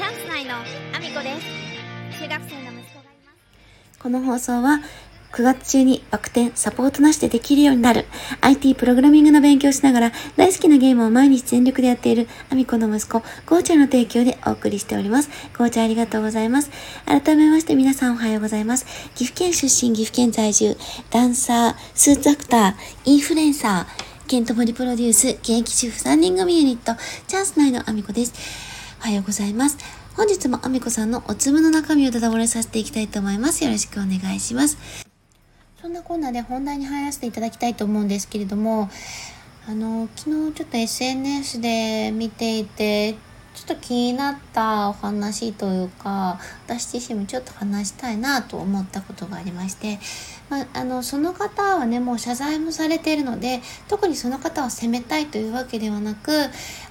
チャンス内のアミコです中学生の息子がいますこの放送は9月中にバク転、サポートなしでできるようになる IT プログラミングの勉強しながら大好きなゲームを毎日全力でやっているアミコの息子、ゴーちゃんの提供でお送りしております。ゴーちゃんありがとうございます。改めまして皆さんおはようございます。岐阜県出身、岐阜県在住、ダンサー、スーツアクター、インフルエンサー、ケントモリプロデュース、現役主婦3人組ユニット、チャンス内のアミコです。おはようございます。本日もアミコさんのおつむの中身をただ漏れさせていきたいと思います。よろしくお願いします。そんなこんなで本題に入らせていただきたいと思うんですけれども、あの、昨日ちょっと SNS で見ていて、ちょっと気になったお話というか、私自身もちょっと話したいなと思ったことがありまして、まあ、あの、その方はね、もう謝罪もされているので、特にその方を責めたいというわけではなく、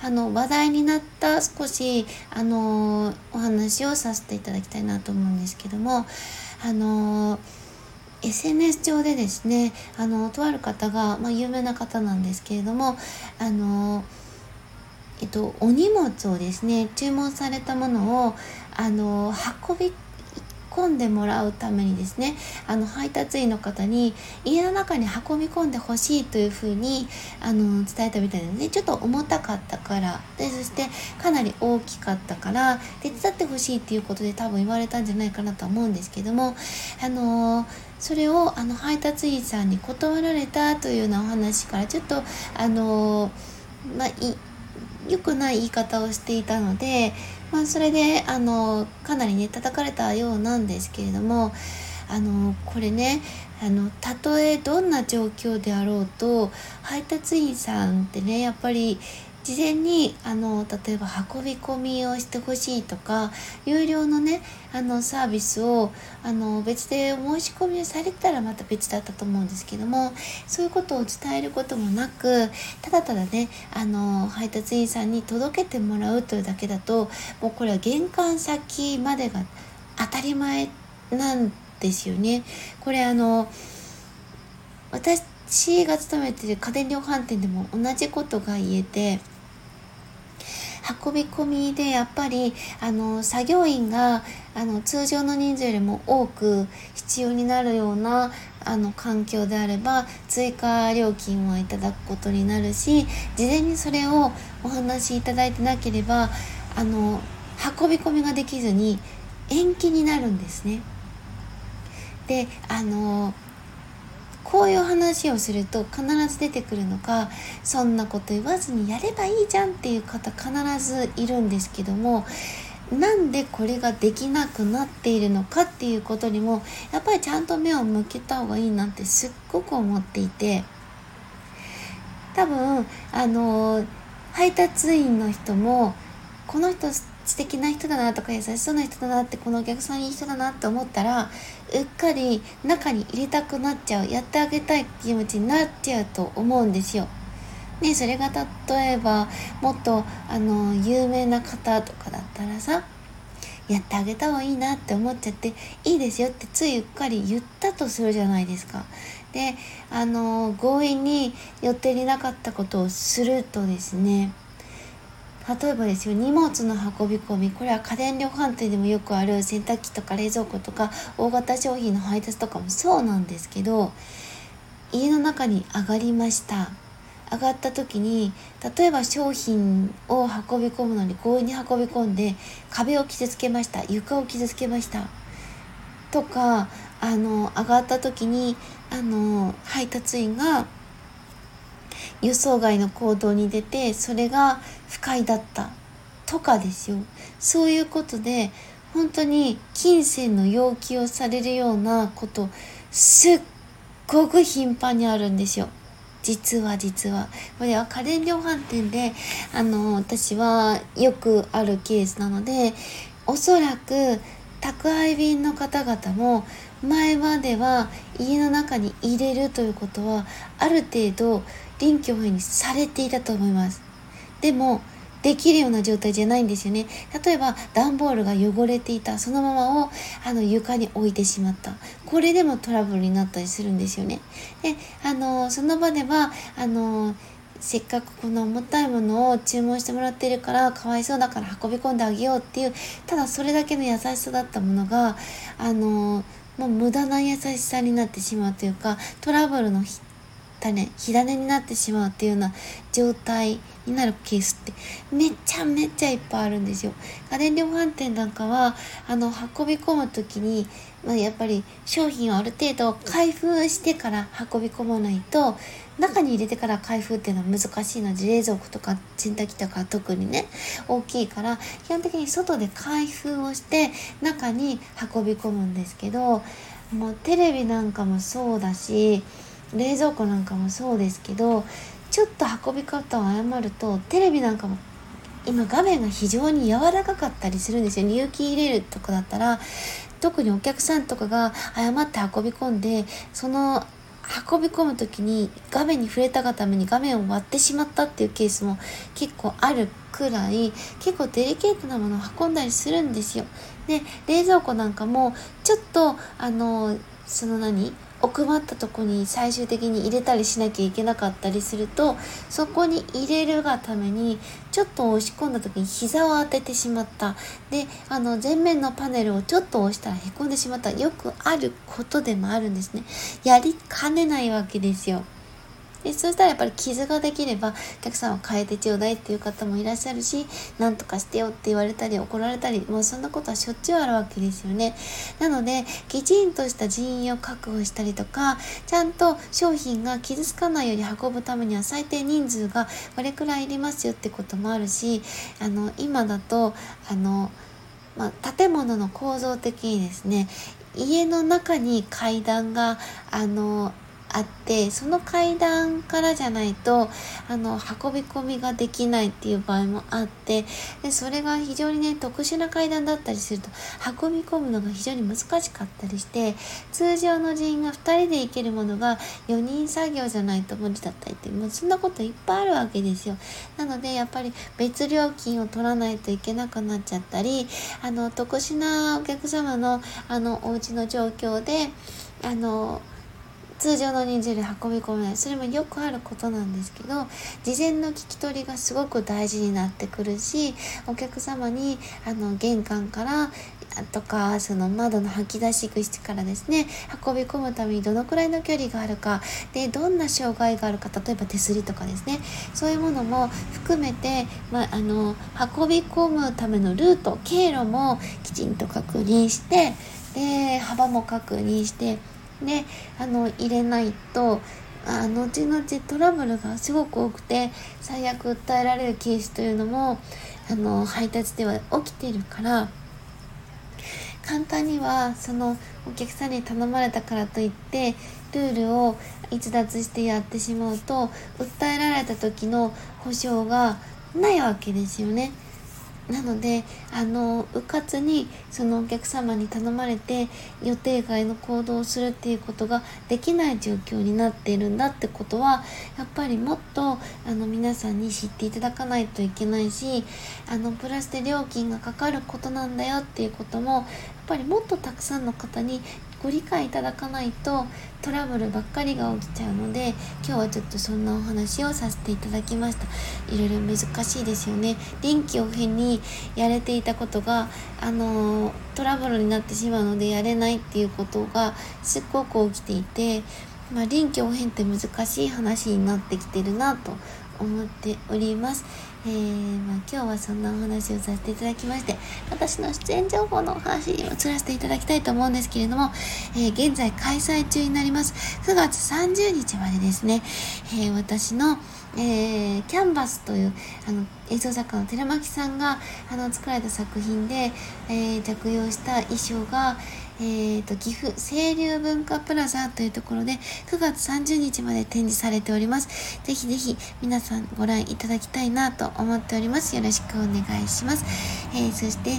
あの、話題になった少し、あの、お話をさせていただきたいなと思うんですけども、あの、SNS 上でですねあのとある方が、まあ、有名な方なんですけれどもあの、えっと、お荷物をですね注文されたものをあの運び込んでもらうためにですねあの配達員の方に家の中に運び込んでほしいというふうにあの伝えたみたいなねちょっと重たかったからでそしてかなり大きかったから手伝ってほしいっていうことで多分言われたんじゃないかなと思うんですけどもあのそれをあの配達員さんに断られたというようなお話からちょっとあのまあい良くない言い方をしていたのでまあ、それであのかなりね叩かれたようなんですけれどもあのこれねあのたとえどんな状況であろうと配達員さんってねやっぱり事前にあの例えば運び込みをしてほしいとか有料のねあのサービスをあの別で申し込みをされたらまた別だったと思うんですけどもそういうことを伝えることもなくただただねあの配達員さんに届けてもらうというだけだともうこれは玄関先までが当たり前なんですよね。これあの私が勤めてる家電量販店でも同じことが言えて運び込みでやっぱりあの作業員があの通常の人数よりも多く必要になるようなあの環境であれば追加料金をいただくことになるし事前にそれをお話しいただいてなければあの運び込みができずに延期になるんですね。であのこういう話をすると必ず出てくるのがそんなこと言わずにやればいいじゃんっていう方必ずいるんですけどもなんでこれができなくなっているのかっていうことにもやっぱりちゃんと目を向けた方がいいなってすっごく思っていて多分あの配達員の人もこの人素敵な人だなとか優しそうな人だなってこのお客さんいい人だなって思ったらうっかり中に入れたくなっちゃうやってあげたい気持ちになっちゃうと思うんですよ。ねそれが例えばもっとあの有名な方とかだったらさやってあげた方がいいなって思っちゃっていいですよってついうっかり言ったとするじゃないですか。であの強引に予定になかったことをするとですね例えばですよ荷物の運び込みこれは家電量販店でもよくある洗濯機とか冷蔵庫とか大型商品の配達とかもそうなんですけど家の中に上がりました。上がった時に例えば商品を運び込むのに強引に運び込んで壁を傷つけました床を傷つけましたとかあの上がった時にあの配達員が予想外の行動に出てそれが不快だったとかですよ。そういうことで本当に金銭の要求をされるようなことすっごく頻繁にあるんですよ。実は実は。これは家電量販店であの私はよくあるケースなのでおそらく宅配便の方々も前までは家の中に入れるということはある程度臨機応変にされていたと思います。でもできるような状態じゃないんですよね。例えば段ボールが汚れていた。そのままをあの床に置いてしまった。これでもトラブルになったりするんですよね。であのその場ではあのせっかくこの重たいものを注文してもらってるからかわいそうだから運び込んであげようっていうただそれだけの優しさだったものがあのもう無駄な優しさになってしまうというかトラブルの種火種になってしまうっていうような状態になるケースってめちゃめちゃいっぱいあるんですよ。家電量販店なんかはあの運び込む時に、まあ、やっぱり商品をある程度開封してから運び込まないと中に入れてから開封っていうのは難しいので冷蔵庫とか洗濯機とか特にね大きいから基本的に外で開封をして中に運び込むんですけどもうテレビなんかもそうだし冷蔵庫なんかもそうですけどちょっと運び方を誤るとテレビなんかも今画面が非常に柔らかかったりするんですよ入気入れるとかだったら特にお客さんとかが誤って運び込んでその運び込む時に画面に触れたがために画面を割ってしまったっていうケースも結構あるくらい結構デリケートなものを運んだりするんですよ。で冷蔵庫なんかもちょっとあのその何？奥まったとこに最終的に入れたりしなきゃいけなかったりするとそこに入れるがためにちょっと押し込んだ時に膝を当ててしまった。であの前面のパネルをちょっと押したらへこんでしまった。よくあることでもあるんですね。やりかねないわけですよ。でそしたらやっぱり傷ができればお客さんは変えてちょうだいっていう方もいらっしゃるし何とかしてよって言われたり怒られたりもうそんなことはしょっちゅうあるわけですよね。なのできちんとした人員を確保したりとかちゃんと商品が傷つかないように運ぶためには最低人数がこれくらいいりますよってこともあるしあの今だとあのまあ、建物の構造的にですね家の中に階段があのあってその階段からじゃないとあの運び込みができないっていう場合もあってでそれが非常にね特殊な階段だったりすると運び込むのが非常に難しかったりして通常の人員が2人で行けるものが4人作業じゃないと無理だったりってもうそんなこといっぱいあるわけですよ。なのでやっぱり別料金を取らないといけなくなっちゃったりあの特殊なお客様のあのお家の状況であの通常の人数で運び込めないそれもよくあることなんですけど事前の聞き取りがすごく大事になってくるしお客様にあの玄関からとかその窓の吐き出し口からですね運び込むためにどのくらいの距離があるかでどんな障害があるか例えば手すりとかですねそういうものも含めて、まあ、あの運び込むためのルート経路もきちんと確認してで幅も確認してであの入れないとあ後々トラブルがすごく多くて最悪訴えられるケースというのもあの配達では起きてるから簡単にはそのお客さんに頼まれたからといってルールを逸脱してやってしまうと訴えられた時の保証がないわけですよね。なのであのうかつにそのお客様に頼まれて予定外の行動をするっていうことができない状況になっているんだってことはやっぱりもっとあの皆さんに知っていただかないといけないしあのプラスで料金がかかることなんだよっていうこともやっぱりもっとたくさんの方にご理解いただかないとトラブルばっかりが起きちゃうので今日はちょっとそんなお話をさせていただきました。いろいろ難しいですよね。臨機応変にやれていたことがあのトラブルになってしまうのでやれないっていうことがすっごく起きていてまあ、臨機応変って難しい話になってきてるなと思っております。えー、まあ、今日はそんなお話をさせていただきまして、私の出演情報のお話に移らせていただきたいと思うんですけれども、えー、現在開催中になります。9月30日までですね、えー、私の、えー、キャンバスというあの映像作家の寺巻さんがあの作られた作品で、え、着用した衣装が、えーと、岐阜清流文化プラザというところで9月30日まで展示されております。ぜひぜひ皆さんご覧いただきたいなと思っております。よろしくお願いします。えー、そして、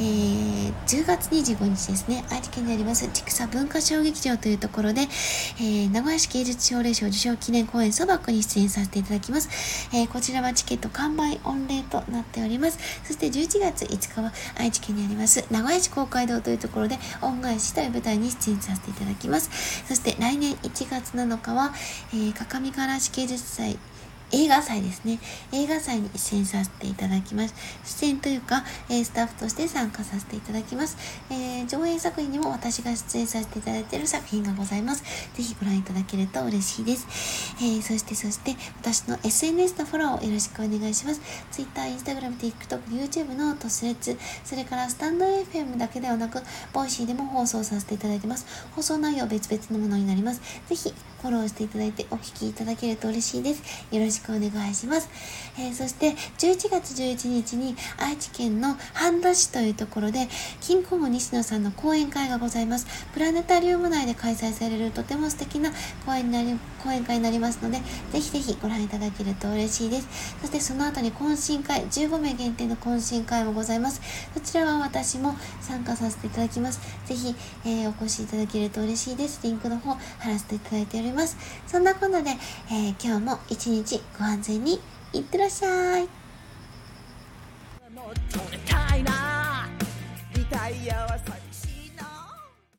えー、10月25日ですね、愛知県にあります千草文化小劇場というところで、えー、名古屋市芸術奨励賞受賞記念公演そばくに出演させていただきます。えこちらはチケット完売御礼となっております。そして11月5日は愛知県にあります名古屋市公会堂というところで恩返しという舞台に出演させていただきます。そして来年1月7日は、えー、各務原市芸術祭映画祭ですね。映画祭に出演させていただきます。出演というか、え、スタッフとして参加させていただきます。えー、上映作品にも私が出演させていただいている作品がございます。ぜひご覧いただけると嬉しいです。えー、そしてそして私の SNS のフォローをよろしくお願いします。Twitter、Instagram、TikTok、YouTube のトスレッツ、それからスタンド FM だけではなく、 Voicy でも放送させていただいてます。放送内容別々のものになります。ぜひフォローしていただいてお聞きいただけると嬉しいです。よろしくしくお願いします。えー、そして11月11日に愛知県の半田市というところで、キングコング西野さんの講演会がございます。プラネタリウム内で開催されるとても素敵な講演になり講演会になりますので、ぜひぜひご覧いただけると嬉しいです。そしてその後に懇親会、15名限定の懇親会もございます。そちらは私も参加させていただきます。ぜひ、えー、お越しいただけると嬉しいです。リンクの方貼らせていただいております。そんなことで、えー、今日も一日ご安全にいってらっしゃい。